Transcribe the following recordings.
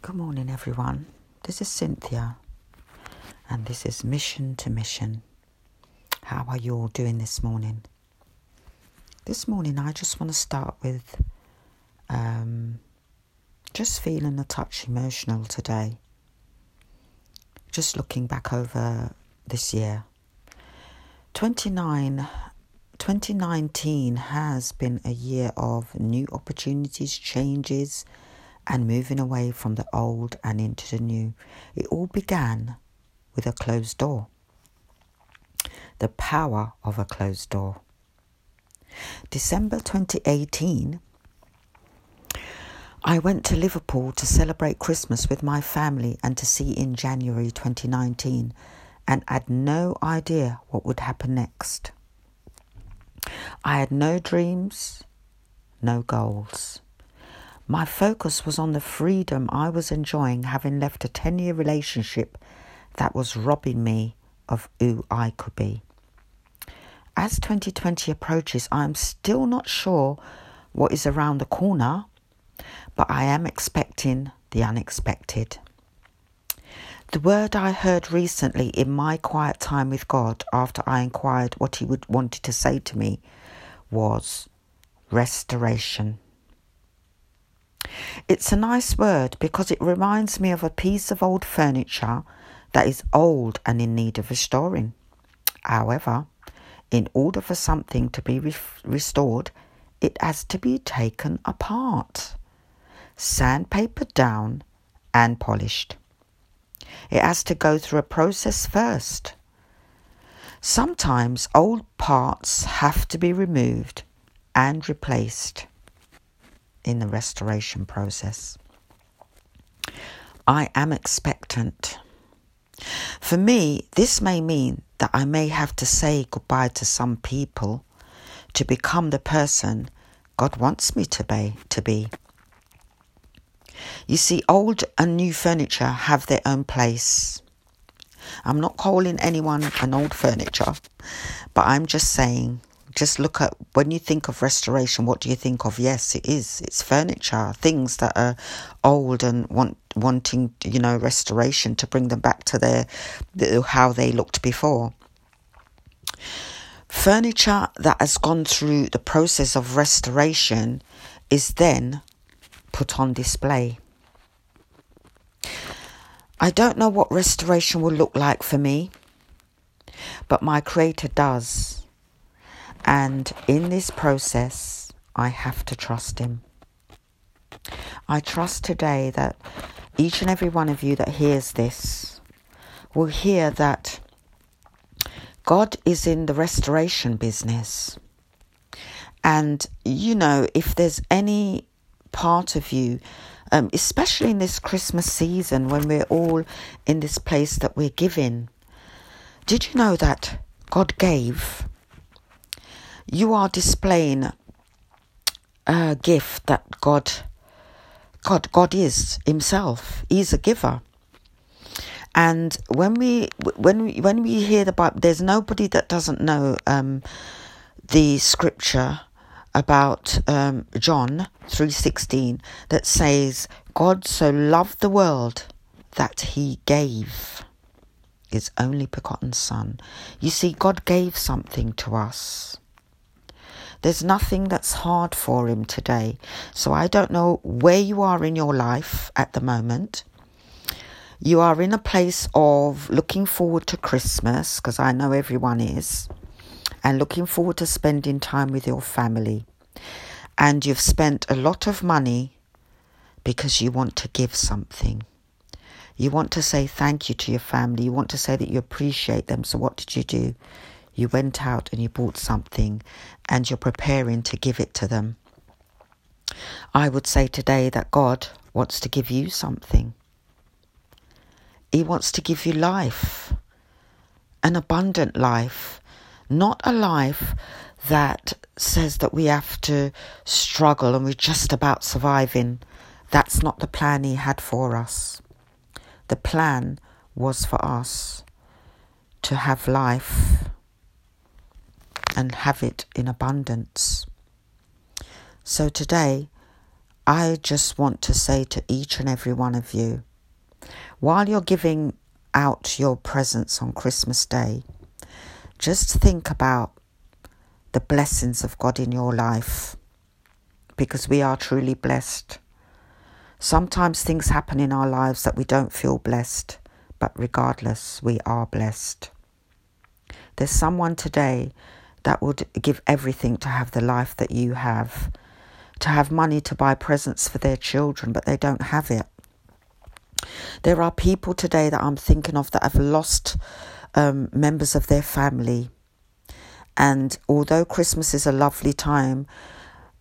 Good morning, everyone. This is Cynthia, and this is Mission to Mission. How are you all doing this morning? This morning, I just want to start with um, just feeling a touch emotional today. Just looking back over this year. 29, 2019 has been a year of new opportunities, changes, and moving away from the old and into the new. It all began with a closed door. The power of a closed door. December 2018, I went to Liverpool to celebrate Christmas with my family and to see in January 2019 and had no idea what would happen next. I had no dreams, no goals. My focus was on the freedom I was enjoying having left a 10 year relationship that was robbing me of who I could be. As 2020 approaches, I am still not sure what is around the corner, but I am expecting the unexpected. The word I heard recently in my quiet time with God after I inquired what He would wanted to say to me was restoration. It's a nice word because it reminds me of a piece of old furniture that is old and in need of restoring. However, in order for something to be re- restored, it has to be taken apart, sandpapered down, and polished. It has to go through a process first. Sometimes old parts have to be removed and replaced in the restoration process. I am expectant. For me, this may mean that I may have to say goodbye to some people to become the person God wants me to be. To be. You see, old and new furniture have their own place. I'm not calling anyone an old furniture, but I'm just saying just look at when you think of restoration what do you think of? Yes it is. It's furniture things that are old and want wanting you know restoration to bring them back to their how they looked before. Furniture that has gone through the process of restoration is then put on display. I don't know what restoration will look like for me, but my Creator does. And in this process, I have to trust Him. I trust today that each and every one of you that hears this will hear that God is in the restoration business. And, you know, if there's any part of you, um, especially in this Christmas season when we're all in this place that we're giving, did you know that God gave you are displaying a gift that God God God is himself. He's a giver. And when we when we when we hear the Bible, there's nobody that doesn't know um, the scripture about um, John three sixteen that says, "God so loved the world that He gave His only begotten Son." You see, God gave something to us. There's nothing that's hard for him today. So I don't know where you are in your life at the moment. You are in a place of looking forward to Christmas, because I know everyone is, and looking forward to spending time with your family. And you've spent a lot of money because you want to give something. You want to say thank you to your family. You want to say that you appreciate them. So, what did you do? You went out and you bought something and you're preparing to give it to them. I would say today that God wants to give you something. He wants to give you life, an abundant life, not a life that says that we have to struggle and we're just about surviving. That's not the plan He had for us. The plan was for us to have life and have it in abundance. So today, I just want to say to each and every one of you while you're giving out your presents on Christmas Day, just think about the blessings of God in your life because we are truly blessed. Sometimes things happen in our lives that we don't feel blessed, but regardless, we are blessed. There's someone today that would give everything to have the life that you have, to have money to buy presents for their children, but they don't have it. There are people today that I'm thinking of that have lost um, members of their family. And although Christmas is a lovely time,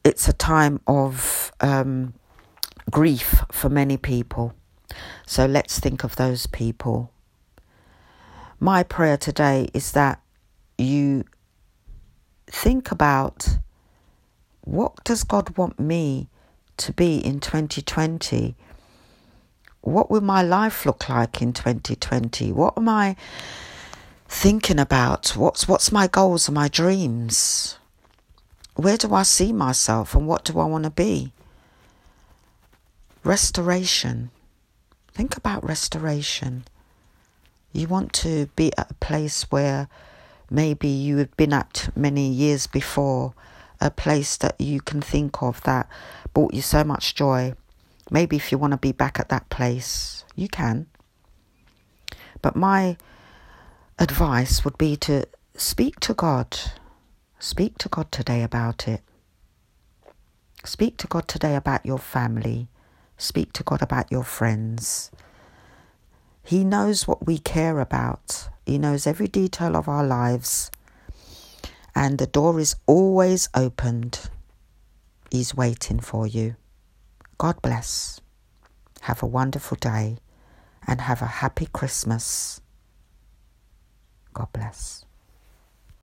it's a time of um, grief for many people. So let's think of those people. My prayer today is that you think about what does God want me to be in 2020? What will my life look like in 2020? What am I thinking about? What's what's my goals and my dreams? Where do I see myself and what do I want to be? Restoration. Think about restoration. You want to be at a place where maybe you had been at many years before, a place that you can think of that brought you so much joy. Maybe if you want to be back at that place, you can. But my advice would be to speak to God. Speak to God today about it. Speak to God today about your family. Speak to God about your friends. He knows what we care about. He knows every detail of our lives. And the door is always opened. He's waiting for you. God bless. Have a wonderful day and have a happy Christmas. God bless.